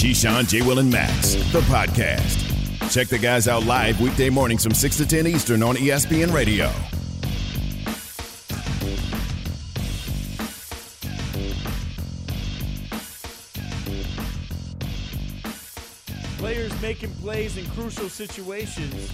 Keyshawn, J. Will, and Max, the podcast. Check the guys out live weekday mornings from 6 to 10 Eastern on ESPN Radio. Players making plays in crucial situations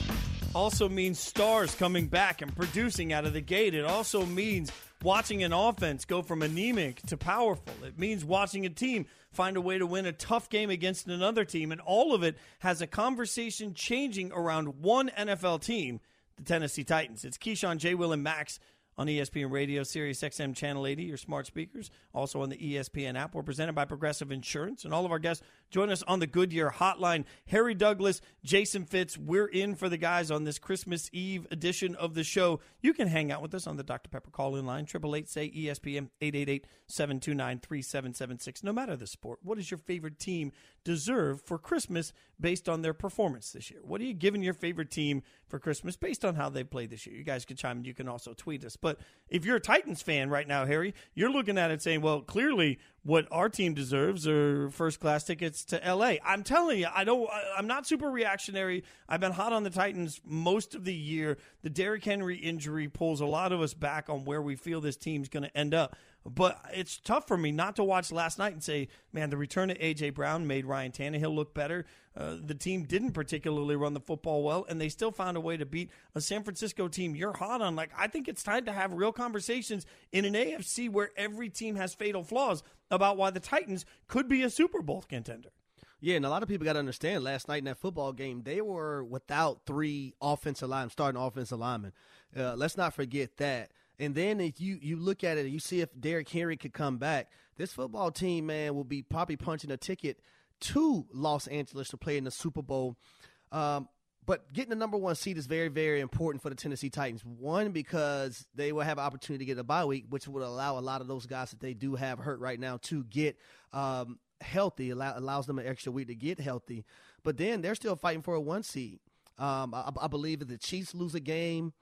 also means stars coming back and producing out of the gate. It also means watching an offense go from anemic to powerful. It means watching a team find a way to win a tough game against another team. And all of it has a conversation changing around one NFL team, the Tennessee Titans. It's Keyshawn, J. Will, and Max on ESPN Radio, Sirius XM Channel 80, your smart speakers, also on the ESPN app. We're presented by Progressive Insurance, and all of our guests join us on the Goodyear Hotline. Harry Douglas, Jason Fitz, we're in for the guys on this Christmas Eve edition of the show. You can hang out with us on the Dr. Pepper call in line, 888 say ESPN, 888 729 3776. No matter the sport, what does your favorite team deserve for Christmas based on their performance this year? What are you giving your favorite team for Christmas based on how they played this year? You guys can chime in. You can also tweet us. But if you're a Titans fan right now, Harry, you're looking at it saying, well, clearly what our team deserves are first class tickets to LA. I'm telling you, I don't I'm not super reactionary. I've been hot on the Titans most of the year. The Derrick Henry injury pulls a lot of us back on where we feel this team's going to end up. But it's tough for me not to watch last night and say, man, the return of A.J. Brown made Ryan Tannehill look better. Uh, the team didn't particularly run the football well, and they still found a way to beat a San Francisco team you're hot on. Like, I think it's time to have real conversations in an AFC where every team has fatal flaws about why the Titans could be a Super Bowl contender. Yeah, and a lot of people got to understand last night in that football game, they were without three offensive line, starting offensive linemen. Uh, let's not forget that. And then if you, you look at it, you see if Derrick Henry could come back, this football team, man, will be probably punching a ticket to Los Angeles to play in the Super Bowl. Um, but getting the number one seed is very, very important for the Tennessee Titans. One, because they will have an opportunity to get a bye week, which would allow a lot of those guys that they do have hurt right now to get um, healthy, allow, allows them an extra week to get healthy. But then they're still fighting for a one seed. Um, I, I, believe if the Chiefs lose a game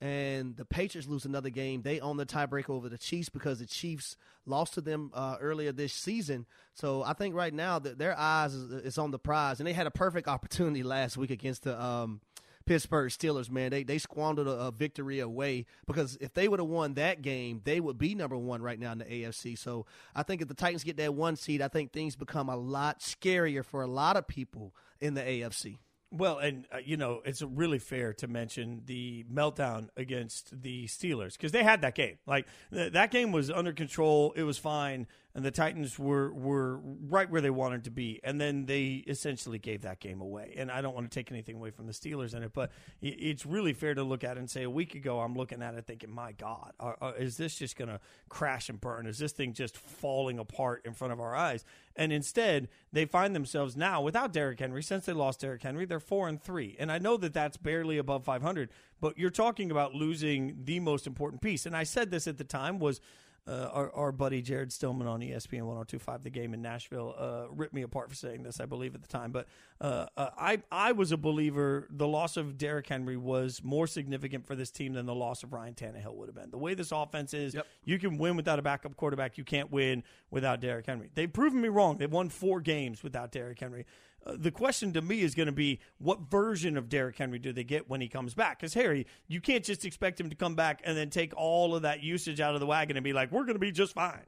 and the Patriots lose another game, they own the tiebreaker over the Chiefs because the Chiefs lost to them uh, earlier this season. So I think right now that their eyes is, is, on the prize, and they had a perfect opportunity last week against the um, Pittsburgh Steelers, man, they they squandered a, a victory away because if they would have won that game, they would be number one right now in the AFC. So I think if the Titans get that one seed, I think things become a lot scarier for a lot of people in the AFC. Well, and uh, you know, it's really fair to mention the meltdown against the Steelers because they had that game. Like th- that game was under control; it was fine and the Titans were were right where they wanted to be, and then they essentially gave that game away. And I don't want to take anything away from the Steelers in it, but it's really fair to look at it and say a week ago I'm looking at it thinking, my God, are, are, is this just going to crash and burn? Is this thing just falling apart in front of our eyes? And instead, they find themselves now without Derrick Henry. Since they lost Derrick Henry, they're four and three, and I know that that's barely above 500. But you're talking about losing the most important piece. And I said this at the time was uh, our, our buddy Jared Stillman on ESPN 1025 The Game in Nashville uh, ripped me apart for saying this, I believe, at the time. But uh, uh, I, I was a believer the loss of Derrick Henry was more significant for this team than the loss of Ryan Tannehill would have been. The way this offense is, yep. you can win without a backup quarterback. You can't win without Derrick Henry. They've proven me wrong. They've won four games without Derrick Henry. Uh, the question to me is going to be what version of Derrick Henry do they get when he comes back? Because Harry, you can't just expect him to come back and then take all of that usage out of the wagon and be like, "We're going to be just fine."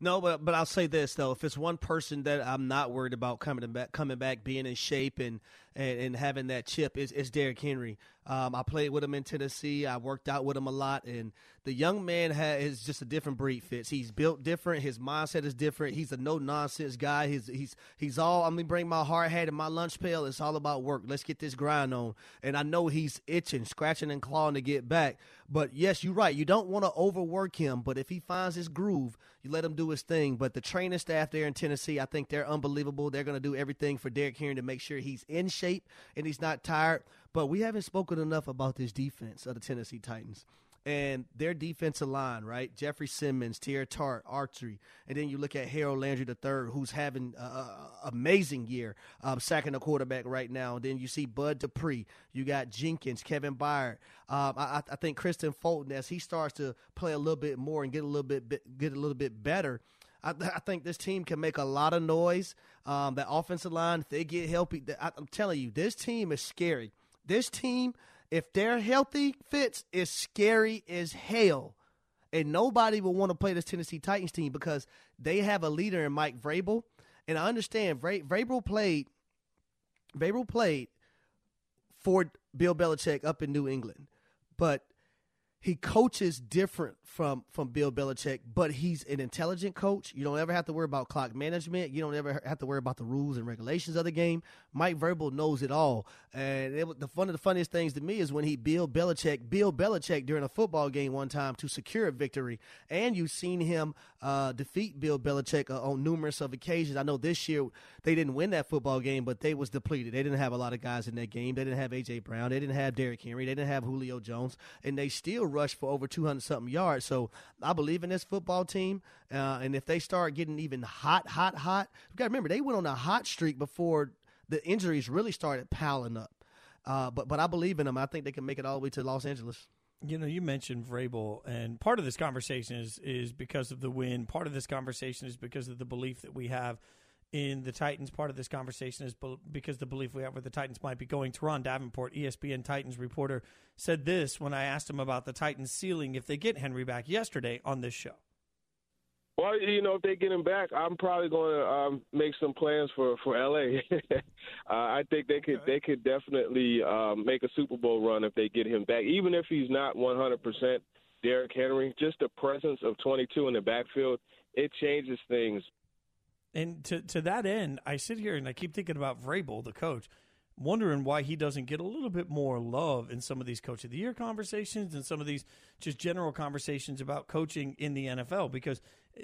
No, but but I'll say this though: if it's one person that I'm not worried about coming back, coming back, being in shape and and, and having that chip, is is Derrick Henry. Um, I played with him in Tennessee. I worked out with him a lot, and the young man has, is just a different breed. Fitz. He's built different. His mindset is different. He's a no nonsense guy. He's he's he's all. I'm gonna bring my hard hat and my lunch pail. It's all about work. Let's get this grind on. And I know he's itching, scratching and clawing to get back. But yes, you're right. You don't want to overwork him. But if he finds his groove, you let him do his thing. But the training staff there in Tennessee, I think they're unbelievable. They're gonna do everything for Derrick Henry to make sure he's in shape and he's not tired. But we haven't spoken enough about this defense of the Tennessee Titans and their defensive line, right? Jeffrey Simmons, Teair Tart, Autry, and then you look at Harold Landry III, who's having an amazing year, um, sacking the quarterback right now. And then you see Bud Dupree, you got Jenkins, Kevin Byard. Um, I, I, think Kristian Fulton, as he starts to play a little bit more and get a little bit get a little bit better. I, I, think this team can make a lot of noise. Um, that offensive line, if they get healthy, I, I'm telling you, this team is scary. This team, if they're healthy, Fitz is scary as hell. And nobody will want to play this Tennessee Titans team because they have a leader in Mike Vrabel. And I understand Vrabel played Vrabel played for Bill Belichick up in New England, but he coaches different from from Bill Belichick, but he's an intelligent coach. You don't ever have to worry about clock management. You don't ever have to worry about the rules and regulations of the game. Mike Vrabel knows it all, and it, the fun of the funniest things to me is when he Bill Belichick, Bill Belichick during a football game one time to secure a victory, and you've seen him uh, defeat Bill Belichick uh, on numerous of occasions. I know this year they didn't win that football game, but they was depleted. They didn't have a lot of guys in that game. They didn't have AJ Brown. They didn't have Derrick Henry. They didn't have Julio Jones, and they still rushed for over 200 something yards. So I believe in this football team. Uh, and if they start getting even hot, hot, hot, you got to remember they went on a hot streak before the injuries really started piling up. Uh, but but I believe in them. I think they can make it all the way to Los Angeles. You know, you mentioned Vrabel, and part of this conversation is is because of the win. Part of this conversation is because of the belief that we have in the Titans. Part of this conversation is because the belief we have where the Titans might be going. Turron Davenport, ESPN Titans reporter, said this when I asked him about the Titans ceiling if they get Henry back yesterday on this show. Well, you know, if they get him back, I'm probably going to um, make some plans for for LA. uh, I think they could okay. they could definitely um, make a Super Bowl run if they get him back, even if he's not 100 percent Derrick Henry. Just the presence of 22 in the backfield, it changes things and to to that end, I sit here and I keep thinking about Vrabel, the coach, wondering why he doesn't get a little bit more love in some of these Coach of the Year conversations and some of these just general conversations about coaching in the NFL. Because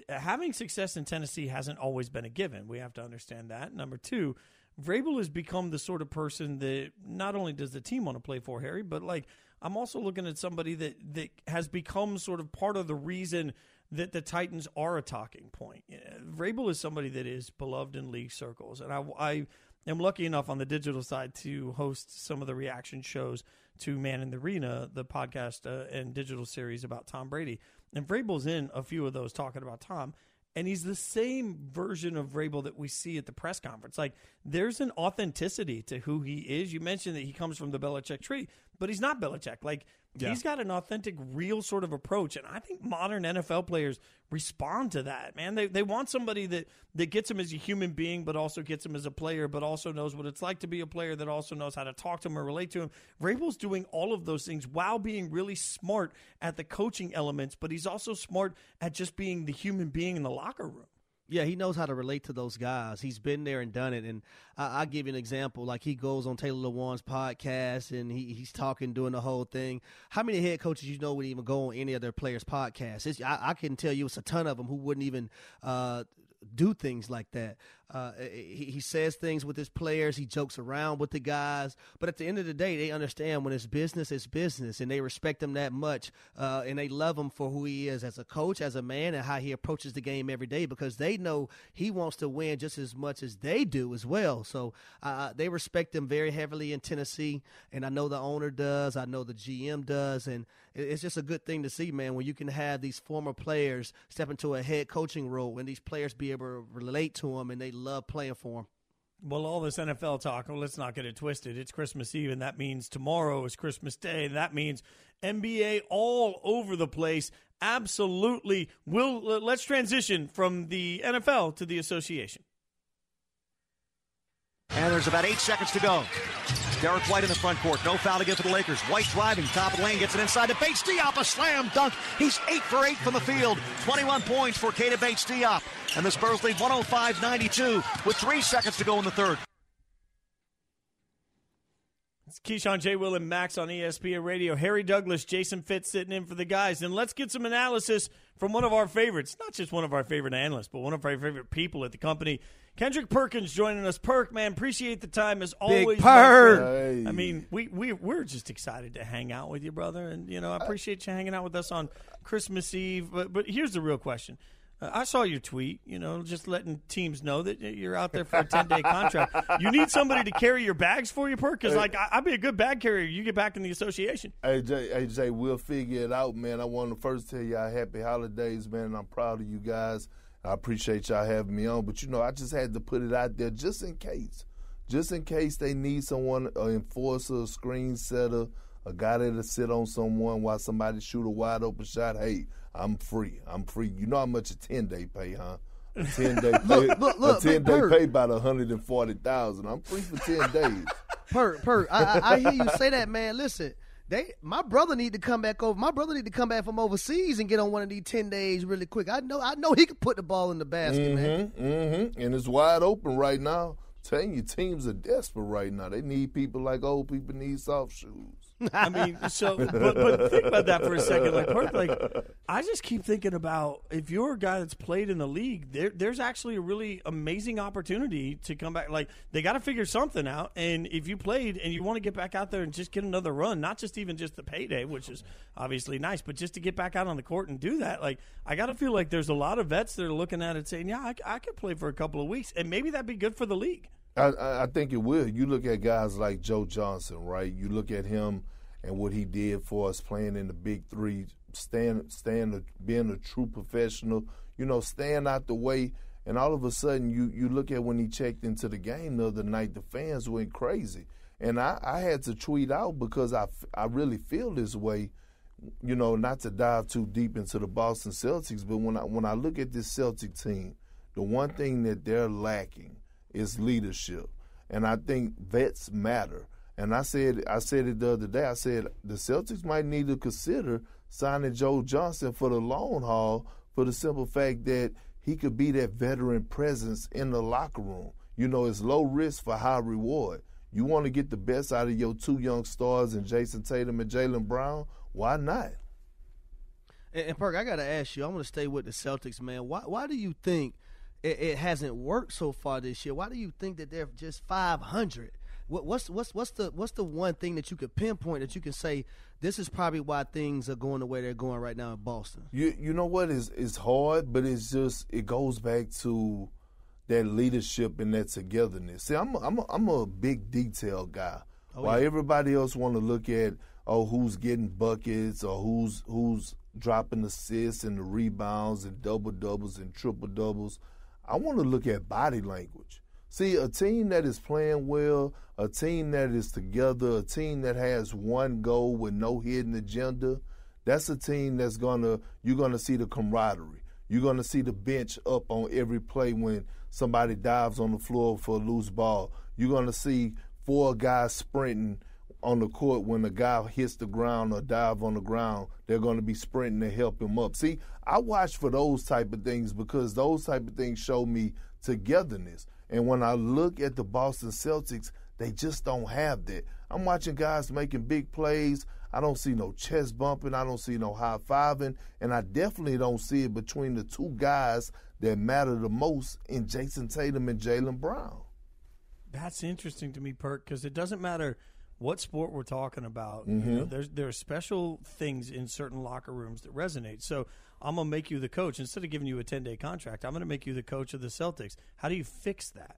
having success in Tennessee hasn't always been a given. We have to understand that. Number two, Vrabel has become the sort of person that not only does the team want to play for Harry, but like I'm also looking at somebody that that has become sort of part of the reason that the Titans are a talking point. Vrabel is somebody that is beloved in league circles, and I, I am lucky enough on the digital side to host some of the reaction shows to Man in the Arena, the podcast uh, and digital series about Tom Brady. And Vrabel's in a few of those talking about Tom. And he's the same version of Vrabel that we see at the press conference. Like, there's an authenticity to who he is. You mentioned that he comes from the Belichick tree, but he's not Belichick. Like, yeah. He's got an authentic, real sort of approach, and I think modern NFL players respond to that. Man, they they want somebody that that gets them as a human being, but also gets them as a player, but also knows what it's like to be a player, that also knows how to talk to him or relate to him. Vrabel's doing all of those things while being really smart at the coaching elements, but he's also smart at just being the human being in the locker room. Yeah, he knows how to relate to those guys. He's been there and done it. And I, will give you an example. Like he goes on Taylor Lewan's podcast and he, he's talking, doing the whole thing. How many head coaches you know would even go on any of their players' podcasts? I, I, can tell you it's a ton of them who wouldn't even uh, do things like that. Uh, he, he, says things with his players. He jokes around with the guys. But at the end of the day, they understand when it's business, it's business, and they respect him that much, uh, and they love him for who he is as a coach, as a man, and how he approaches the game every day because they know he wants to win just as much as they do as well. So uh, they respect him very heavily in Tennessee, and I know the owner does. I know the GM does, and it's just a good thing to see, man, when you can have these former players step into a head coaching role and these players be able to relate to them and they love playing for him. Well, all this NFL talk, well, let's not get it twisted. It's Christmas Eve, and that means tomorrow is Christmas Day, and that means NBA all over the place. Absolutely. We'll, let's transition from the NFL to the association. And there's about eight seconds to go. Derrick White in the front court. No foul to give for the Lakers. White driving. Top of the lane. Gets it inside to Bates Diop. A slam dunk. He's 8 for 8 from the field. 21 points for Keita Bates Diop. And the Spurs lead 105-92 with three seconds to go in the third. It's Keyshawn J. Will and Max on ESPN Radio. Harry Douglas, Jason Fitz sitting in for the guys. And let's get some analysis from one of our favorites. Not just one of our favorite analysts, but one of our favorite people at the company. Kendrick Perkins joining us. Perk, man, appreciate the time as always. Big Perk. Hey. I mean, we, we, we're just excited to hang out with you, brother. And, you know, I uh, appreciate you hanging out with us on Christmas Eve. But, but here's the real question. I saw your tweet, you know, just letting teams know that you're out there for a 10 day contract. You need somebody to carry your bags for you, Perk? Because, like, I, would be a good bag carrier. You get back in the association. Hey, Jay, hey, Jay, we'll figure it out, man. I want to first tell y'all happy holidays, man. I'm proud of you guys. I appreciate y'all having me on, but you know, I just had to put it out there just in case. Just in case they need someone, an enforcer, a screen setter, a guy that'll sit on someone while somebody shoot a wide open shot. Hey, I'm free. I'm free. You know how much a 10 day pay, huh? A 10 day pay, Look, look, look, a 10 day Bert. pay about 140000 I'm free for 10 days. Per, per. I, I, I hear you say that, man. Listen, they, my brother need to come back over. My brother need to come back from overseas and get on one of these ten days really quick. I know, I know he could put the ball in the basket, man. Mm-hmm, mm-hmm. And it's wide open right now. telling you, teams are desperate right now. They need people like old people need soft shoes. I mean, so but, but think about that for a second. Like, Perk, like I just keep thinking about if you're a guy that's played in the league, there, there's actually a really amazing opportunity to come back. Like they got to figure something out, and if you played and you want to get back out there and just get another run, not just even just the payday, which is obviously nice, but just to get back out on the court and do that, like I got to feel like there's a lot of vets that are looking at it saying, yeah, I, I could play for a couple of weeks, and maybe that'd be good for the league. I I think it will. You look at guys like Joe Johnson, right? You look at him and what he did for us playing in the Big Three, stand, stand, being a true professional. You know, staying out the way. And all of a sudden, you you look at when he checked into the game the other night, the fans went crazy. And I, I had to tweet out because I, I really feel this way. You know, not to dive too deep into the Boston Celtics, but when I when I look at this Celtic team, the one thing that they're lacking is leadership. And I think vets matter. And I said I said it the other day. I said the Celtics might need to consider signing Joe Johnson for the long haul for the simple fact that he could be that veteran presence in the locker room. You know, it's low risk for high reward. You want to get the best out of your two young stars and Jayson Tatum and Jaylen Brown? Why not? And, and Perk, I got to ask you. I'm going to stay with the Celtics, man. Why why do you think it, it hasn't worked so far this year? Why do you think that they're just 500? What, what's what's what's the what's the one thing that you could pinpoint that you can say this is probably why things are going the way they're going right now in Boston? You you know what is it's hard, but it's just it goes back to that leadership and that togetherness. See, I'm a, I'm a, I'm a big detail guy. Oh, While everybody else want to look at oh who's getting buckets or who's who's dropping assists and the rebounds and double doubles and triple doubles, I want to look at body language. See, a team that is playing well, a team that is together, a team that has one goal with no hidden agenda, that's a team that's gonna you're gonna see the camaraderie. You're gonna see the bench up on every play when somebody dives on the floor for a loose ball. You're gonna see four guys sprinting on the court when a guy hits the ground or dive on the ground. They're gonna be sprinting to help him up. See, I watch for those type of things because those type of things show me togetherness. And when I look at the Boston Celtics, they just don't have that. I'm watching guys making big plays. I don't see no chest bumping. I don't see no high fiving. And I definitely don't see it between the two guys that matter the most in Jayson Tatum and Jaylen Brown. That's interesting to me, Perk, because it doesn't matter what sport we're talking about. Mm-hmm. You know, there's there are special things in certain locker rooms that resonate. So I'm gonna make you the coach instead of giving you a 10 day contract. I'm gonna make you the coach of the Celtics. How do you fix that?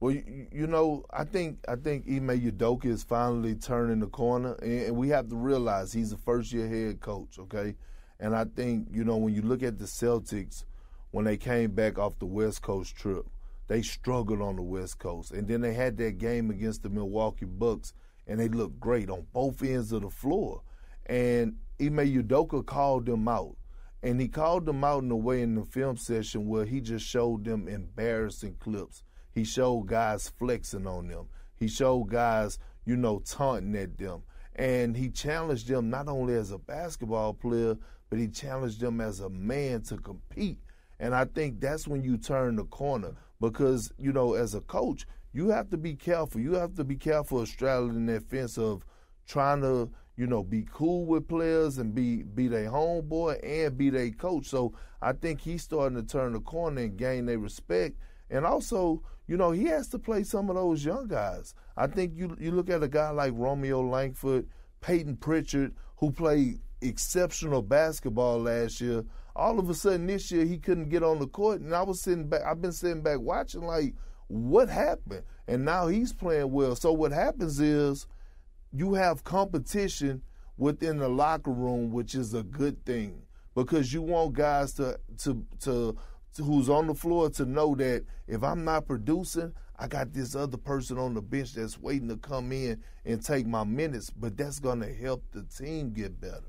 Well, you, you know, I think I think Ime Udoka is finally turning the corner, and, and we have to realize he's a first year head coach. Okay, and I think you know when you look at the Celtics when they came back off the West Coast trip, they struggled on the West Coast, and then they had that game against the Milwaukee Bucks, and they looked great on both ends of the floor. And Ime Udoka called them out, and he called them out in a way in the film session where he just showed them embarrassing clips. He showed guys flexing on them. He showed guys, you know, taunting at them. And he challenged them not only as a basketball player, but he challenged them as a man to compete. And I think that's when you turn the corner because, you know, as a coach, you have to be careful. You have to be careful of straddling that fence of trying to, you know, be cool with players and be be their homeboy and be their coach. So I think he's starting to turn the corner and gain their respect. And also, you know, he has to play some of those young guys. I think you you look at a guy like Romeo Langford, Payton Pritchard, who played exceptional basketball last year. All of a sudden this year he couldn't get on the court, and I was sitting back. I've been sitting back watching like, what happened? And now he's playing well. So what happens is, you have competition within the locker room, which is a good thing because you want guys to to to who's on the floor to know that if I'm not producing, I got this other person on the bench that's waiting to come in and take my minutes, but that's going to help the team get better.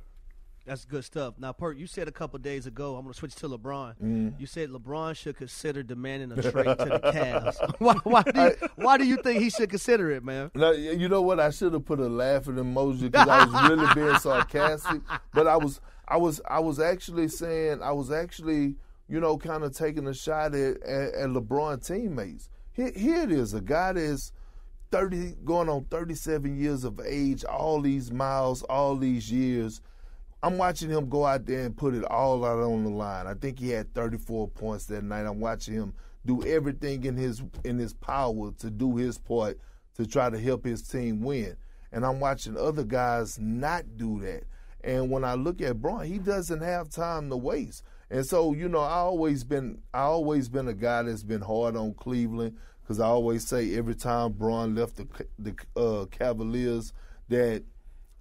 That's good stuff. Now, Perk, you said a couple days ago, I'm going to switch to LeBron. Mm. You said LeBron should consider demanding a trade to the Cavs. why, why, do you, why do you think he should consider it, man? Now, you know what? I should have put a laughing emoji because I was really being sarcastic. But I was, I was, I was actually saying, I was actually, you know, kind of taking a shot at, at, at LeBron teammates. Here, here it is, a guy that's 30, going on 37 years of age, all these miles, all these years I'm watching him go out there and put it all out on the line. I think he had 34 points that night. I'm watching him do everything in his in his power to do his part to try to help his team win. And I'm watching other guys not do that. And when I look at Bron, he doesn't have time to waste. And so, you know, I always been I always been a guy that's been hard on Cleveland because I always say every time Bron left the the uh, Cavaliers that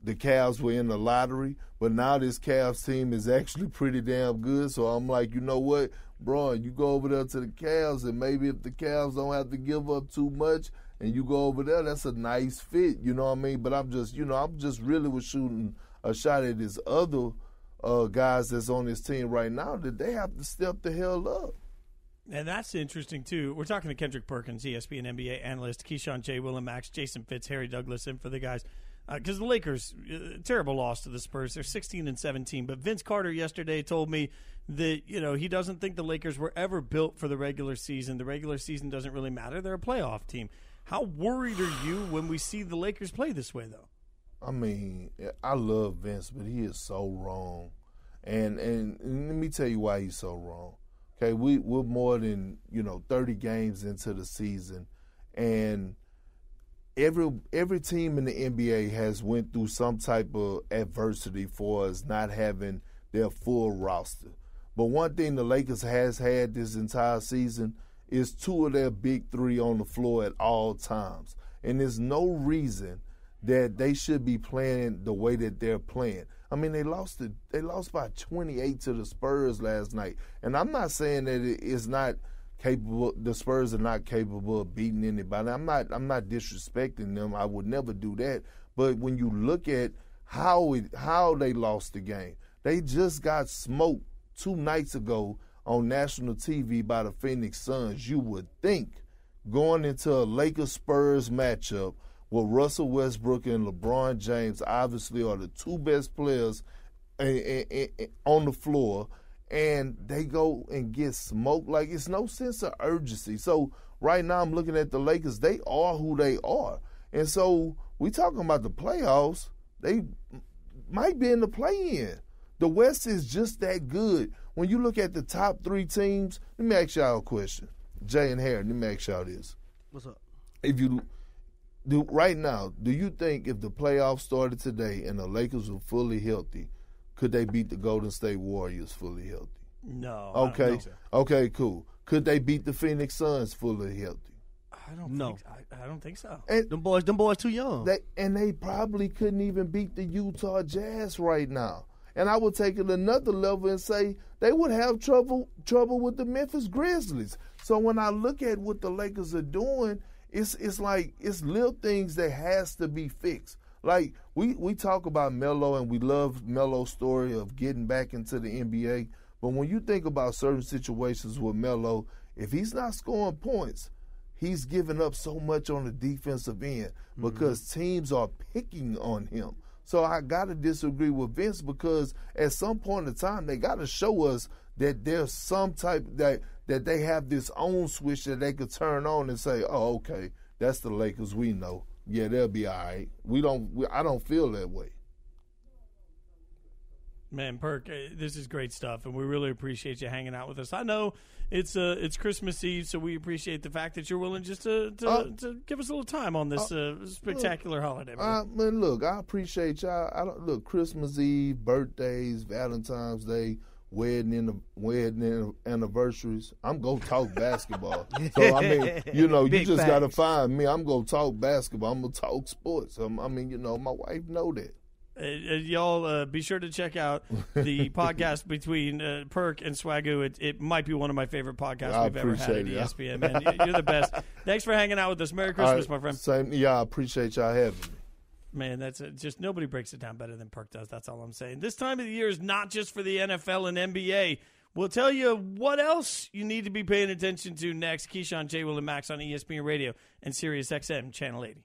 the Cavs were in the lottery, but now this Cavs team is actually pretty damn good. So I'm like, you know what, bro, you go over there to the Cavs, and maybe if the Cavs don't have to give up too much, and you go over there, that's a nice fit. You know what I mean? But I'm just, you know, I'm just really was shooting a shot at this other uh, guys that's on this team right now that they have to step the hell up. And that's interesting too. We're talking to Kendrick Perkins, ESPN NBA analyst, Keyshawn J. Will and Max, Jason Fitz, Harry Douglas, and for the guys because uh, the Lakers uh, terrible loss to the Spurs. They're 16 and 17. But Vince Carter yesterday told me that you know he doesn't think the Lakers were ever built for the regular season. The regular season doesn't really matter. They're a playoff team. How worried are you when we see the Lakers play this way, though? I mean, I love Vince, but he is so wrong. And and, and let me tell you why he's so wrong. Okay, we we're more than you know 30 games into the season, and every every team in the NBA has went through some type of adversity for us not having their full roster. But one thing the Lakers has had this entire season is two of their big three on the floor at all times. And there's no reason that they should be playing the way that they're playing. I mean, they lost it. They lost by 28 to the Spurs last night, and I'm not saying that it is not capable. The Spurs are not capable of beating anybody. I'm not. I'm not disrespecting them. I would never do that. But when you look at how it, how they lost the game, they just got smoked two nights ago on national TV by the Phoenix Suns. You would think going into a Lakers Spurs matchup where Russell Westbrook and LeBron James obviously are the two best players on the floor and they go and get smoked. Like it's no sense of urgency. So right now I'm looking at the Lakers. They are who they are, and so we talking about the playoffs. They might be in the play-in. The West is just that good. When you look at the top three teams, let me ask y'all a question. Jay and Harry, let me ask y'all this. What's up? If you do right now, do you think if the playoffs started today and the Lakers were fully healthy, could they beat the Golden State Warriors fully healthy? No. Okay. So. Okay. Cool. Could they beat the Phoenix Suns fully healthy? I don't. No. Think, I, I, don't think so. And them boys, them boys, too young. They, and they probably couldn't even beat the Utah Jazz right now. And I would take it another level and say they would have trouble trouble with the Memphis Grizzlies. So when I look at what the Lakers are doing, it's it's like it's little things that has to be fixed. Like we we talk about Melo and we love Melo's story of getting back into the NBA, but when you think about certain situations with Melo, if he's not scoring points, he's giving up so much on the defensive end mm-hmm. because mm-hmm. teams are picking on him. So I got to disagree with Vince because at some point in time they got to show us that there's some type that that they have this own switch that they could turn on and say, "Oh, okay, that's the Lakers we know." Yeah, they'll be all right. We don't. We, I don't feel that way. Man, Perk, uh, this is great stuff, and we really appreciate you hanging out with us. I know it's uh, it's Christmas Eve, so we appreciate the fact that you're willing just to to, uh, to give us a little time on this uh, uh spectacular look, holiday. Uh, man, look, I appreciate y'all. I don't look Christmas Eve, birthdays, Valentine's Day wedding in wedding anniversaries. I'm gonna talk basketball. so I mean, you know, you just facts. gotta find me. I'm gonna talk basketball. I'm gonna talk sports. Um, I mean, you know, my wife know that. Uh, uh, y'all uh, be sure to check out the podcast between uh, Perk and Swagoo. It, it might be one of my favorite podcasts I we've ever had at appreciate it. ESPN. Man, You- you're the best. Thanks for hanging out with us. Merry Christmas, All right, my friend. Same, yeah, I appreciate y'all having me. Man, that's it. just nobody breaks it down better than Perk does. That's all I'm saying. This time of the year is not just for the NFL and NBA. We'll tell you what else you need to be paying attention to next. Keyshawn, J. Will, and Max on ESPN Radio and Sirius XM Channel 80.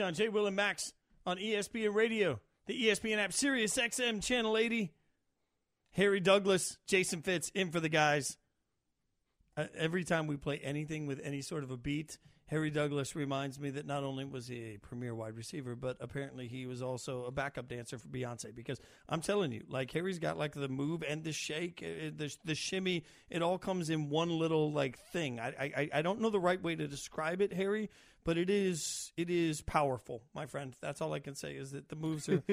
Keyshawn, J. Will, and Max on ESPN Radio, the ESPN app, Sirius XM Channel 80. Harry Douglas, Jason Fitz in for the guys. Uh, every time we play anything with any sort of a beat, Harry Douglas reminds me that not only was he a premier wide receiver, but apparently he was also a backup dancer for Beyonce. Because I'm telling you, like Harry's got like the move and the shake, uh, the the shimmy. It all comes in one little like thing. I I, I don't know the right way to describe it, Harry, but it is it is powerful, my friend. That's all I can say is that the moves are.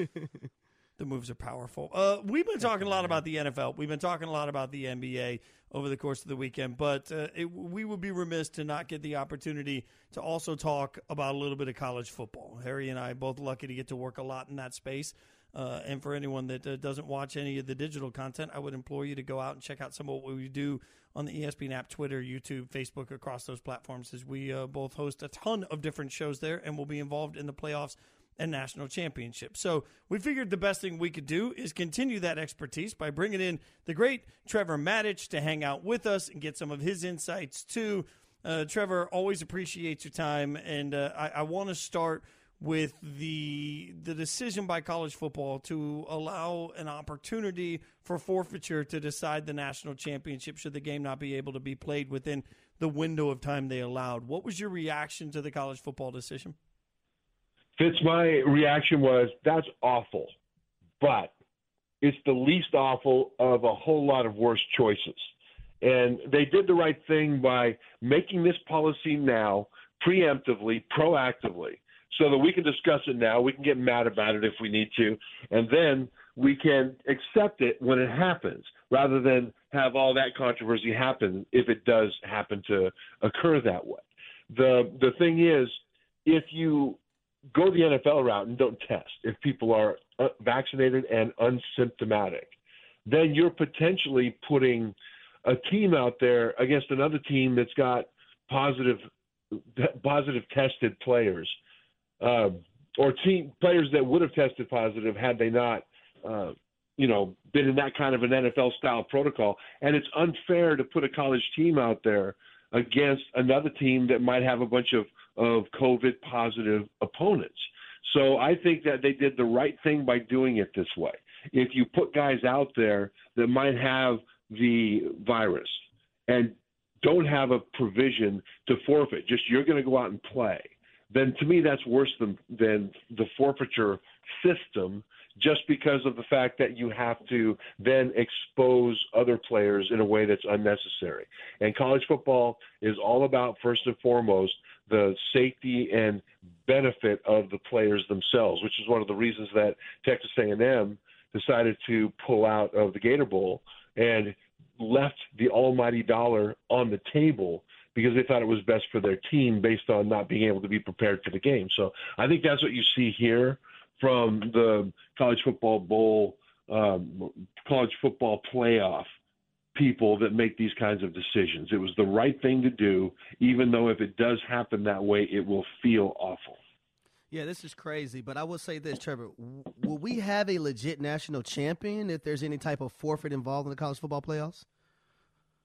The moves are powerful. Uh, we've been talking a lot about the NFL. We've been talking a lot about the NBA over the course of the weekend, but uh, it, we would be remiss to not get the opportunity to also talk about a little bit of college football. Harry and I are both lucky to get to work a lot in that space. Uh, and for anyone that uh, doesn't watch any of the digital content, I would implore you to go out and check out some of what we do on the ESPN app, Twitter, YouTube, Facebook, across those platforms, as we uh, both host a ton of different shows there and will be involved in the playoffs and national championship. So we figured the best thing we could do is continue that expertise by bringing in the great Trevor Matich to hang out with us and get some of his insights too. Uh, Trevor, always appreciate your time, and uh, I, I want to start with the the decision by college football to allow an opportunity for forfeiture to decide the national championship should the game not be able to be played within the window of time they allowed. What was your reaction to the college football decision? Fitz, my reaction was that's awful, but it's the least awful of a whole lot of worse choices. And they did the right thing by making this policy now preemptively, proactively, so that we can discuss it now. We can get mad about it if we need to, and then we can accept it when it happens, rather than have all that controversy happen if it does happen to occur that way. The the thing is, if you go the NFL route and don't test, if people are uh, vaccinated and unsymptomatic, then you're potentially putting a team out there against another team that's got positive positive tested players, uh, or team players that would have tested positive had they not, uh, you know, been in that kind of an NFL style protocol. And it's unfair to put a college team out there against another team that might have a bunch of of COVID positive opponents. So I think that they did the right thing by doing it this way. If you put guys out there that might have the virus and don't have a provision to forfeit, just you're going to go out and play, then to me that's worse than than the forfeiture system just because of the fact that you have to then expose other players in a way that's unnecessary. And college football is all about first and foremost the safety and benefit of the players themselves, which is one of the reasons that Texas A&M decided to pull out of the Gator Bowl and left the almighty dollar on the table because they thought it was best for their team based on not being able to be prepared for the game. So I think that's what you see here from the college football bowl, um, college football playoff people that make these kinds of decisions. It was the right thing to do, even though if it does happen that way, it will feel awful. Yeah, this is crazy, but I will say this, Trevor. Will we have a legit national champion if there's any type of forfeit involved in the college football playoffs?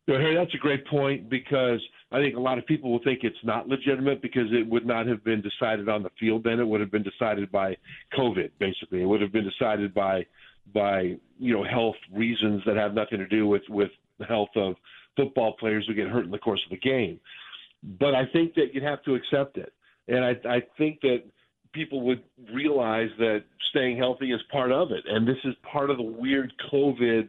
So, Harry, that's a great point because I think a lot of people will think it's not legitimate because it would not have been decided on the field. Then it would have been decided by COVID. Basically, it would have been decided by by you know health reasons that have nothing to do with with the health of football players who get hurt in the course of the game. But I think that you'd have to accept it, and I, I think that people would realize that staying healthy is part of it, and this is part of the weird COVID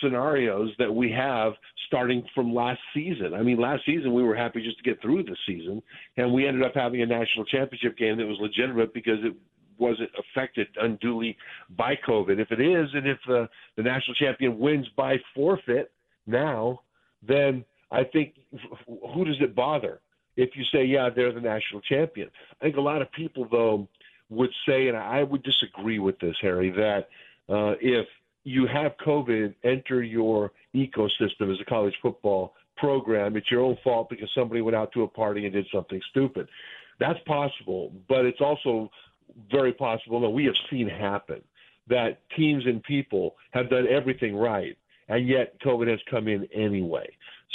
scenarios that we have starting from last season. I mean, last season we were happy just to get through the season, and we ended up having a national championship game that was legitimate because it wasn't affected unduly by COVID. If it is, and if the, the national champion wins by forfeit now, then I think who does it bother? If you say, yeah, they're the national champion. I think a lot of people, though, would say, and I would disagree with this, Harry, that uh, if you have COVID enter your ecosystem as a college football program, it's your own fault because somebody went out to a party and did something stupid. That's possible, but it's also very possible that we have seen happen that teams and people have done everything right, and yet COVID has come in anyway.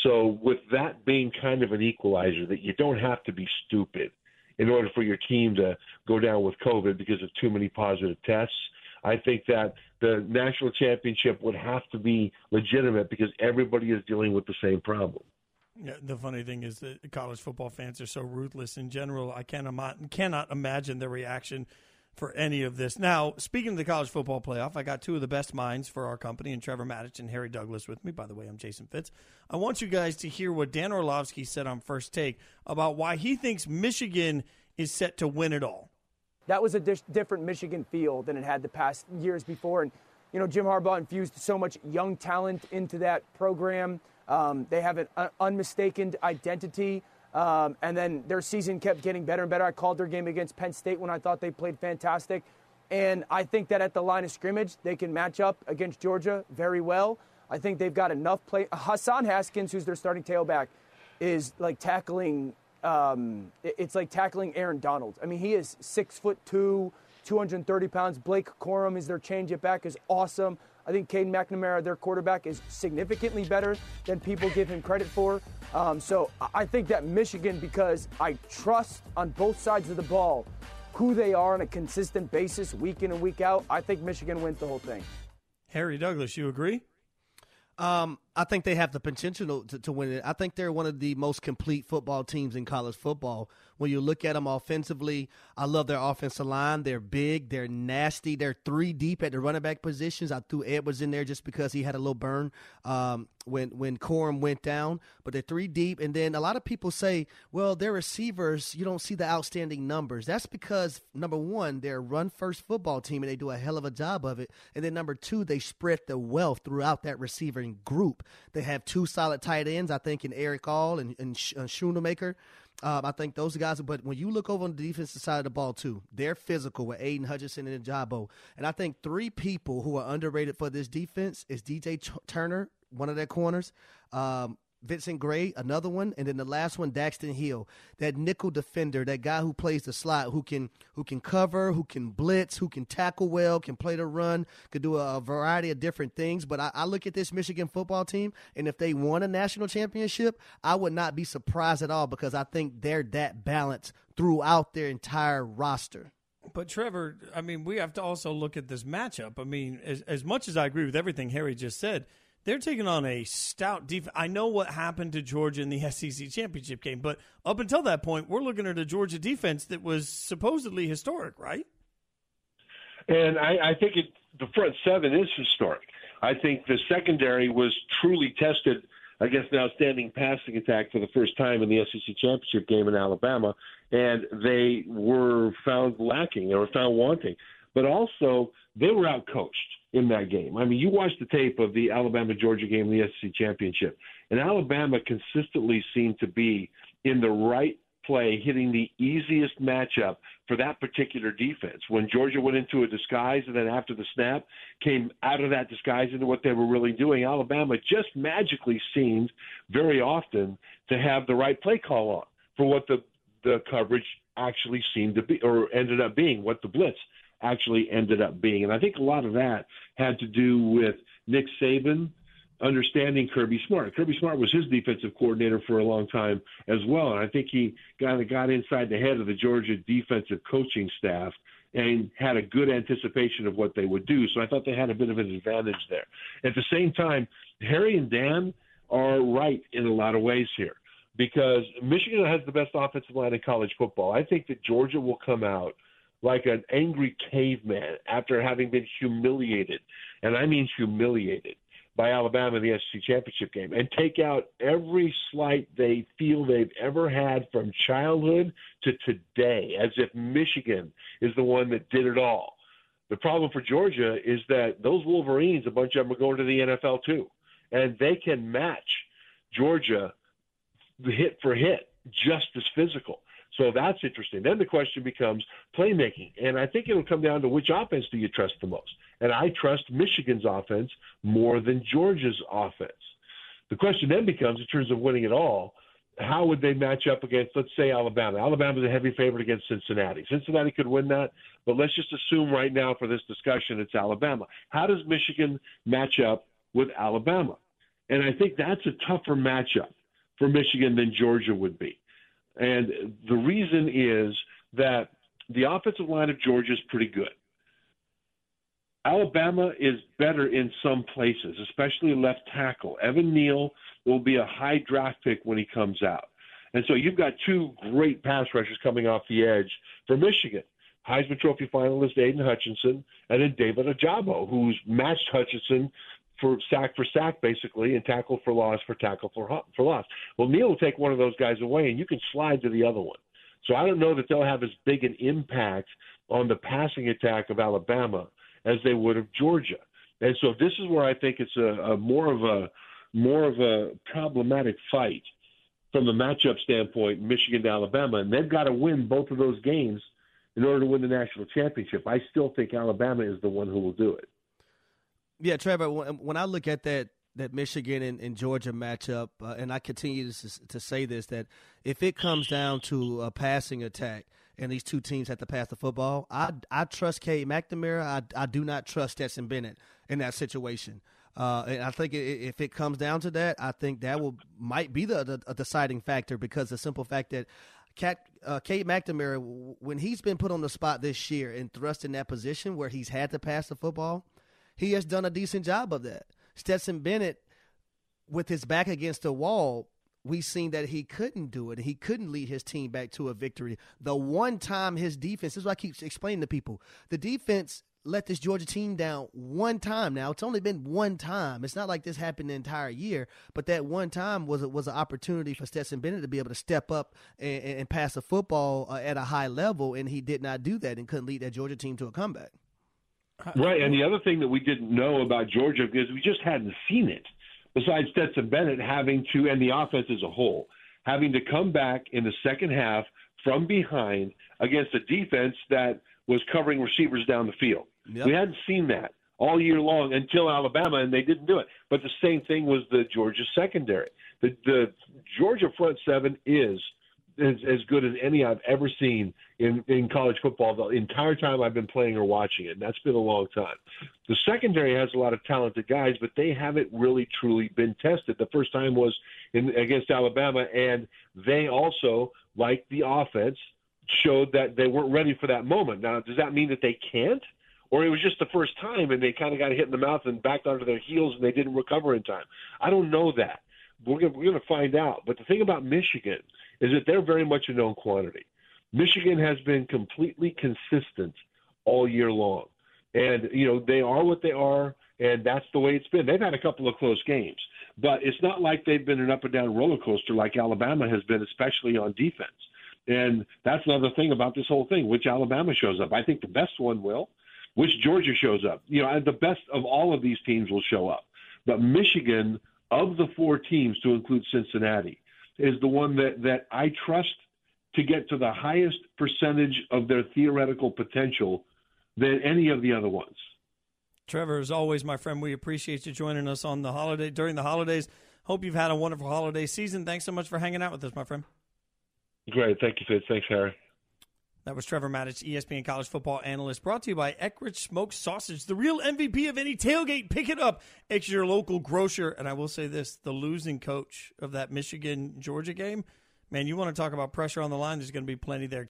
So, with that being kind of an equalizer, that you don't have to be stupid in order for your team to go down with COVID because of too many positive tests. I think that the national championship would have to be legitimate because everybody is dealing with the same problem. Yeah, the funny thing is that college football fans are so ruthless in general. I cannot cannot imagine their reaction for any of this. Now, speaking of the college football playoff, I got two of the best minds for our company, and Trevor Matich and Harry Douglas with me. By the way, I'm Jason Fitz. I want you guys to hear what Dan Orlovsky said on First Take about why he thinks Michigan is set to win it all. That was a di- different Michigan feel than it had the past years before, and you know Jim Harbaugh infused so much young talent into that program. Um, they have an un- unmistaken identity. Um, and then their season kept getting better and better. I called their game against Penn State when I thought they played fantastic. And I think that at the line of scrimmage, they can match up against Georgia very well. I think they've got enough play. Hassan Haskins, who's their starting tailback, is like tackling. Um, it's like tackling Aaron Donald. I mean, he is six foot two, 230 pounds. Blake Corum is their change it back, is awesome. I think Cade McNamara, their quarterback, is significantly better than people give him credit for. Um, so I think that Michigan, because I trust on both sides of the ball who they are on a consistent basis, week in and week out, I think Michigan wins the whole thing. Harry Douglas, you agree? Um, I think they have the potential to, to, win it. I think they're one of the most complete football teams in college football. When you look at them offensively, I love their offensive line. They're big, they're nasty, they're three deep at the running back positions. I threw Edwards in there just because he had a little burn um, when when Corum went down. But they're three deep, and then a lot of people say, well, their receivers, you don't see the outstanding numbers. That's because number one, they're a run first football team, and they do a hell of a job of it. And then number two, they spread the wealth throughout that receiving group. They have two solid tight ends, I think, in Erick All and, and uh, Schoonmaker. Um, I think those guys, but when you look over on the defensive side of the ball too, they're physical with Aidan Hutchinson and Ojabo. And I think three people who are underrated for this defense is DJ Turner, one of their corners, um, Vincent Gray, another one, and then the last one, Daxton Hill, that nickel defender, that guy who plays the slot, who can who can cover, who can blitz, who can tackle well, can play the run, could do a, a variety of different things. But I, I, look at this Michigan football team, and if they won a national championship, I would not be surprised at all because I think they're that balanced throughout their entire roster. But Trevor, I mean, we have to also look at this matchup. I mean, as, as much as I agree with everything Harry just said they're taking on a stout defense. I know what happened to Georgia in the SEC championship game, but up until that point, we're looking at a Georgia defense that was supposedly historic, right? And I, I think it, the front seven is historic. I think the secondary was truly tested against an outstanding passing attack for the first time in the SEC championship game in Alabama, and they were found lacking. They were found wanting. But also, they were outcoached in that game. I mean, you watch the tape of the Alabama Georgia game the SEC championship, and Alabama consistently seemed to be in the right play, hitting the easiest matchup for that particular defense. When Georgia went into a disguise and then after the snap came out of that disguise into what they were really doing, Alabama just magically seemed very often to have the right play call on for what the the coverage actually seemed to be or ended up being what the blitz actually ended up being. And I think a lot of that had to do with Nick Saban understanding Kirby Smart. Kirby Smart was his defensive coordinator for a long time as well, and I think he kind of got inside the head of the Georgia defensive coaching staff and had a good anticipation of what they would do. So I thought they had a bit of an advantage there. At the same time, Harry and Dan are right in a lot of ways here because Michigan has the best offensive line in college football. I think that Georgia will come out like an angry caveman after having been humiliated, and I mean humiliated, by Alabama in the SEC championship game, and take out every slight they feel they've ever had from childhood to today, as if Michigan is the one that did it all. The problem for Georgia is that those Wolverines, a bunch of them are going to the NFL too, and they can match Georgia hit for hit just as physical. So that's interesting. Then the question becomes playmaking. And I think it'll come down to which offense do you trust the most? And I trust Michigan's offense more than Georgia's offense. The question then becomes, in terms of winning it all, how would they match up against, let's say, Alabama? Alabama's a heavy favorite against Cincinnati. Cincinnati could win that, but let's just assume right now for this discussion it's Alabama. How does Michigan match up with Alabama? And I think that's a tougher matchup for Michigan than Georgia would be. And the reason is that the offensive line of Georgia is pretty good. Alabama is better in some places, especially left tackle. Evan Neal will be a high draft pick when he comes out. And so you've got two great pass rushers coming off the edge for Michigan. Heisman Trophy finalist Aidan Hutchinson, and then David Ojabo, who's matched Hutchinson for sack for sack, basically, and tackle for loss for tackle for for loss. Well, Neal will take one of those guys away, and you can slide to the other one. So I don't know that they'll have as big an impact on the passing attack of Alabama as they would of Georgia. And so this is where I think it's a, a more of a more of a problematic fight from the matchup standpoint, Michigan to Alabama, and they've got to win both of those games in order to win the national championship. I still think Alabama is the one who will do it. Yeah, Trevor. When I look at that that Michigan and, and Georgia matchup, uh, and I continue to, to say this that if it comes down to a passing attack and these two teams have to pass the football, I I trust Cade McNamara. I I do not trust Stetson Bennett in that situation. Uh, and I think if it comes down to that, I think that will might be the, the deciding factor because the simple fact that Cat, uh, Cade McNamara, when he's been put on the spot this year and thrust in that position where he's had to pass the football, he has done a decent job of that. Stetson Bennett, with his back against the wall, we seen that he couldn't do it. He couldn't lead his team back to a victory. The one time his defense, this is what I keep explaining to people. The defense let this Georgia team down one time. Now it's only been one time. It's not like this happened the entire year, but that one time was was an opportunity for Stetson Bennett to be able to step up and, and pass the football uh, at a high level, and he did not do that and couldn't lead that Georgia team to a comeback. Right, and the other thing that we didn't know about Georgia is we just hadn't seen it. Besides Stetson Bennett having to, and the offense as a whole, having to come back in the second half from behind against a defense that was covering receivers down the field. Yep. We hadn't seen that all year long until Alabama, and they didn't do it. But the same thing was the Georgia secondary. The, the Georgia front seven is as, as good as any I've ever seen in, in college football the entire time I've been playing or watching it. And that's been a long time. The secondary has a lot of talented guys, but they haven't really truly been tested. The first time was in, against Alabama, and they also, like the offense, showed that they weren't ready for that moment. Now, does that mean that they can't? or it was just the first time and they kind of got hit in the mouth and backed onto their heels and they didn't recover in time. I don't know that. We're going we're to find out. But the thing about Michigan is that they're very much a known quantity. Michigan has been completely consistent all year long. And, you know, they are what they are, and that's the way it's been. They've had a couple of close games, but it's not like they've been an up and down roller coaster like Alabama has been, especially on defense. And that's another thing about this whole thing, which Alabama shows up. I think the best one will which Georgia shows up. You know, the best of all of these teams will show up. But Michigan, of the four teams to include Cincinnati, is the one that, that I trust to get to the highest percentage of their theoretical potential than any of the other ones. Trevor, as always, my friend, we appreciate you joining us on the holiday during the holidays. Hope you've had a wonderful holiday season. Thanks so much for hanging out with us, my friend. Great. Thank you, Fitz. Thanks, Harry. That was Trevor Matich, ESPN college football analyst, brought to you by Eckrich Smoked Sausage, the real MVP of any tailgate. Pick it up at your local grocer. And I will say this the losing coach of that Michigan Georgia game, man, you want to talk about pressure on the line, there's going to be plenty there.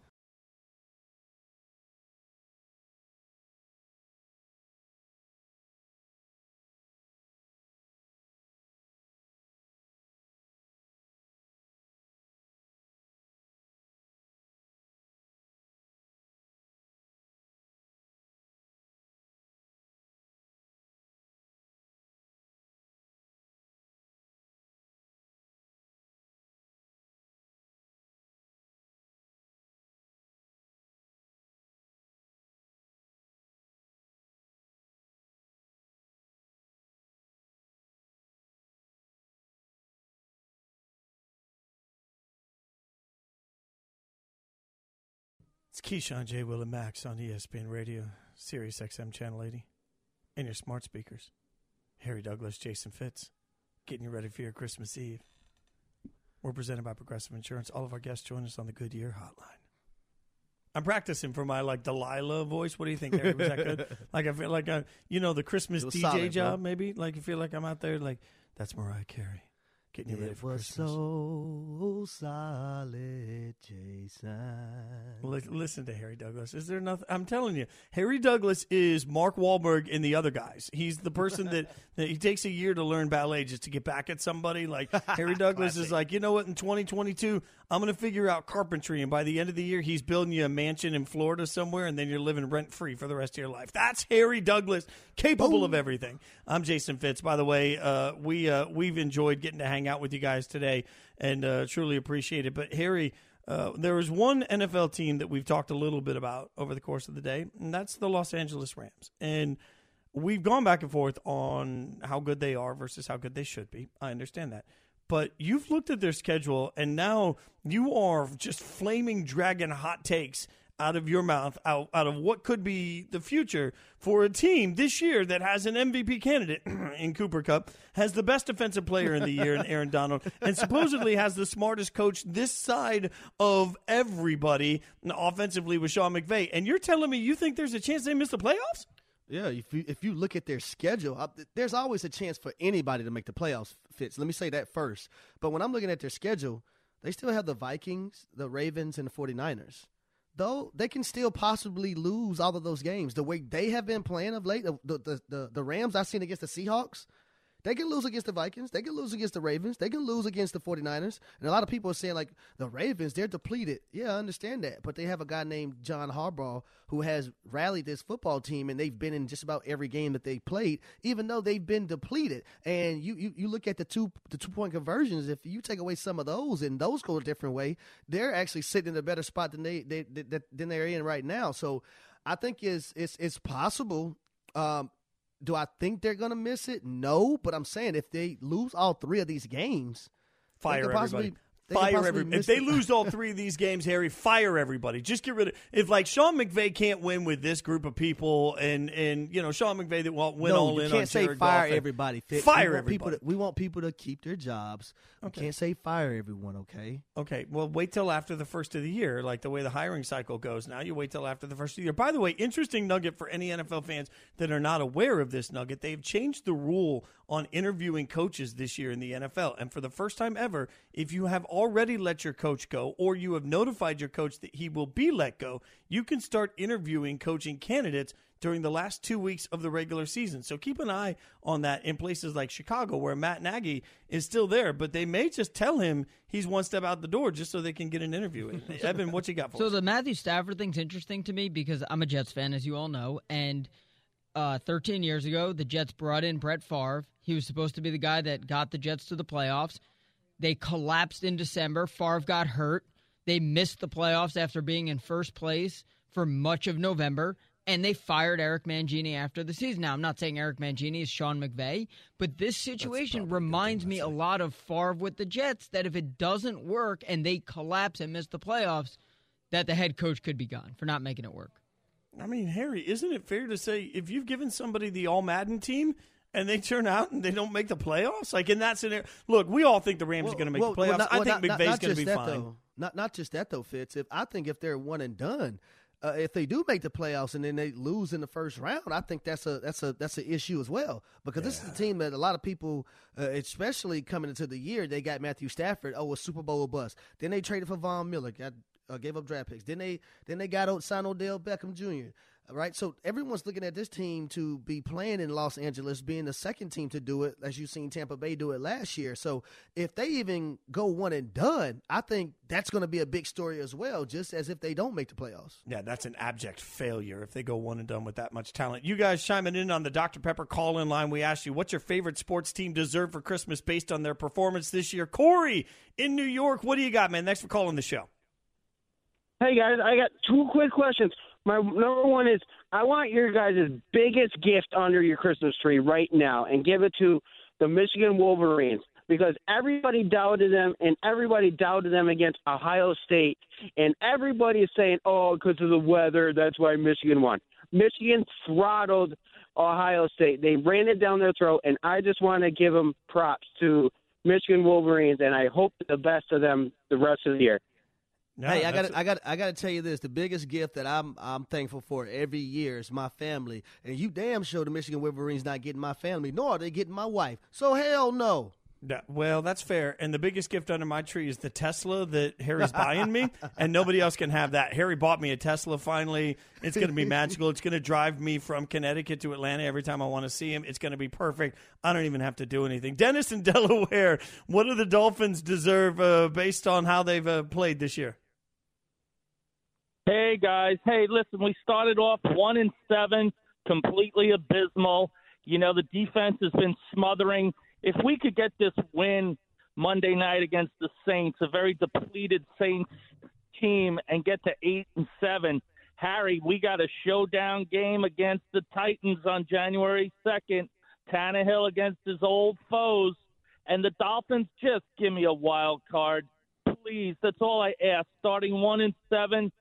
It's Keyshawn J. Will and Max on ESPN Radio, Sirius XM Channel 80, and your smart speakers. Harry Douglas, Jason Fitz, getting you ready for your Christmas Eve. We're presented by Progressive Insurance. All of our guests join us on the Goodyear Hotline. I'm practicing for my like Delilah voice. What do you think? Harry? Was that good? like I feel like I, you know, the Christmas DJ solid, bro. job. Maybe like you feel like I'm out there. Like that's Mariah Carey getting you ready It for was Christmas. so solid, Jason. Li- Listen to Harry Douglas. Is there nothing? I'm telling you, Harry Douglas is Mark Wahlberg in the other guys. He's the person that, that he takes a year to learn ballet just to get back at somebody. Like Harry Douglas is like, you know what? In 2022, I'm going to figure out carpentry, and by the end of the year, he's building you a mansion in Florida somewhere, and then you're living rent free for the rest of your life. That's Harry Douglas, capable of everything. I'm Jason Fitz. By the way, uh, we uh, we've enjoyed getting to hang out with you guys today, and uh, truly appreciate it. But Harry. Uh, there is one NFL team that we've talked a little bit about over the course of the day, and that's the Los Angeles Rams. And we've gone back and forth on how good they are versus how good they should be. I understand that. But you've looked at their schedule, and now you are just flaming dragon hot takes out of your mouth, out, out of what could be the future for a team this year that has an MVP candidate in Cooper Kupp, has the best defensive player in the year in Aaron Donald, and supposedly has the smartest coach this side of everybody offensively with Sean McVay. And you're telling me you think there's a chance they miss the playoffs? Yeah, if you if you look at their schedule, there's always a chance for anybody to make the playoffs. Fitz. Let me say that first. But when I'm looking at their schedule, they still have the Vikings, the Ravens, and the 49ers. Though they can still possibly lose all of those games. The way they have been playing of late, the the the, the Rams I've seen against the Seahawks, they can lose against the Vikings. They can lose against the Ravens. They can lose against the 49ers. And a lot of people are saying, like, the Ravens, they're depleted. Yeah, I understand that. But they have a guy named John Harbaugh who has rallied this football team, and they've been in just about every game that they played, even though they've been depleted. And you, you, you look at the two the two point conversions, if you take away some of those and those go a different way, they're actually sitting in a better spot than they, they, they than they're in right now. So I think it's it's it's possible. Um, do I think they're gonna miss it? No, but I'm saying if they lose all three of these games, Fire possibly- everybody. They Fire everybody. If they lose all three of these games, Harry, fire everybody. Just get rid of. If like Sean McVay can't win with this group of people, and and you know Sean McVay that won't win no, all you in can't on say Jared fire Goff everybody. Fitz. Fire we people everybody. to, we want people to keep their jobs. We can't say fire everyone. Okay. Okay, well, wait till after the first of the year, like the way the hiring cycle goes. Now you wait till after the first of the year. By the way, interesting nugget for any NFL fans that are not aware of this nugget. They've changed the rule on interviewing coaches this year in the NFL. And for the first time ever, if you have already let your coach go or you have notified your coach that he will be let go, you can start interviewing coaching candidates during the last two weeks of the regular season. So keep an eye on that in places like Chicago, where Matt Nagy is still there, but they may just tell him he's one step out the door just so they can get an interview. Evan, what you got for So us? the Matthew Stafford thing's interesting to me because I'm a Jets fan, as you all know, and uh, 13 years ago, the Jets brought in Brett Favre. He was supposed to be the guy that got the Jets to the playoffs. They collapsed in December. Favre got hurt. They missed the playoffs after being in first place for much of November, and they fired Eric Mangini after the season. Now, I'm not saying Eric Mangini is Sean McVay, but this situation reminds me a lot of Favre with the Jets that if it doesn't work and they collapse and miss the playoffs, that the head coach could be gone for not making it work. I mean, Harry, isn't it fair to say if you've given somebody the All Madden team and they turn out and they don't make the playoffs, like in that scenario, look, we all think the Rams are going to make Well, the playoffs. well, not- I think not- McVay's going to be that, fine. Though. Not not just that though, Fitz. If I think if they're one and done, uh, if they do make the playoffs and then they lose in the first round, I think that's a that's a that's an issue as well because this is a team that a lot of people, uh, especially coming into the year, they got Matthew Stafford. Oh, a Super Bowl bust. Then they traded for Von Miller, got uh, gave up draft picks. Then they then they got out signed Odell Beckham Jr. Right, so everyone's looking at this team to be playing in Los Angeles, being the second team to do it, as you've seen Tampa Bay do it last year. So if they even go one and done, I think that's going to be a big story as well, just as if they don't make the playoffs. Yeah, that's an abject failure if they go one and done with that much talent. You guys chiming in on the Dr. Pepper call in line. We asked you, what's your favorite sports team deserve for Christmas based on their performance this year? Corey in New York, what do you got, man? Thanks for calling the show. Hey guys, I got two quick questions. My number one is I want your guys' biggest gift under your Christmas tree right now and give it to the Michigan Wolverines because everybody doubted them and everybody doubted them against Ohio State and everybody is saying, "Oh, because of the weather, that's why Michigan won." Michigan throttled Ohio State. They ran it down their throat and I just want to give them props to Michigan Wolverines, and I hope the best of them the rest of the year. Hey, I got I got I got to tell you this: the biggest gift that I'm I'm thankful for every year is my family, and you damn sure the Michigan Wolverines not getting my family, nor are they getting my wife. So hell no. That- well, that's fair. And the biggest gift under my tree is the Tesla that Harry's buying me, and nobody else can have that. Harry bought me a Tesla finally. It's going to be magical. It's going to drive me from Connecticut to Atlanta every time I want to see him. It's going to be perfect. I don't even have to do anything. Dennis in Delaware, what do the Dolphins deserve uh, based on how they've uh, played this year? Hey guys, hey, listen, we started off one and seven, completely abysmal. You know, the defense has been smothering. If we could get this win Monday night against the Saints, a very depleted Saints team, and get to eight and seven, Harry, we got a showdown game against the Titans on January second. Tannehill against his old foes, and the Dolphins just give me a wild card, please. That's all I ask. Starting one and seven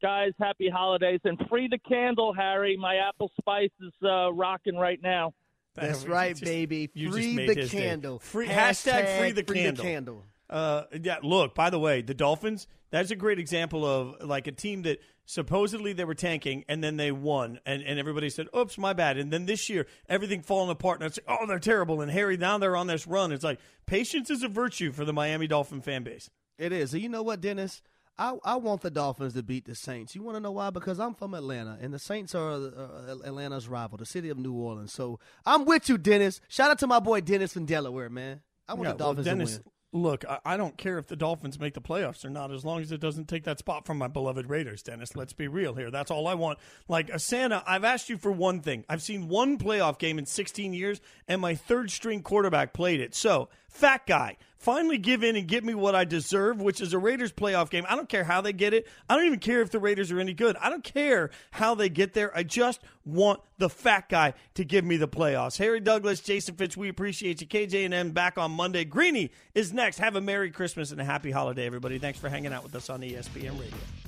guys, happy holidays and free the candle, Harry. My apple spice is uh, rocking right now. That's right, Just- baby. Free the candle. Free, hashtag, free the free candle. The candle. Uh, yeah. Look, by the way, the Dolphins. That's a great example of like a team that supposedly they were tanking and then they won, and, and everybody said, "Oops, my bad." And then this year, everything falling apart, and it's like, "Oh, they're terrible." And Harry, now they're on this run. It's like patience is a virtue for the Miami Dolphin fan base. It is. And you know what, Dennis? I, I want the Dolphins to beat the Saints. You want to know why? Because I'm from Atlanta, and the Saints are uh, Atlanta's rival, the city of New Orleans. So I'm with you, Dennis. Shout out to my boy Dennis from Delaware, man. I want Yeah, the Dolphins well, Dennis, to win. Look, I, I don't care if the Dolphins make the playoffs or not, as long as it doesn't take that spot from my beloved Raiders, Dennis. Let's be real here. That's all I want. Like, Asana, I've asked you for one thing. I've seen one playoff game in 16 years, and my third string quarterback played it. So, fat guy, finally give in and get me what I deserve, which is a Raiders playoff game. I don't care how they get it. I don't even care if the Raiders are any good. I don't care how they get there. I just want the fat guy to give me the playoffs. Harry Douglas, Jason Fitz, we appreciate you. KJ and M back on Monday. Greeny is next. Have a Merry Christmas and a Happy Holiday, everybody. Thanks for hanging out with us on ESPN Radio.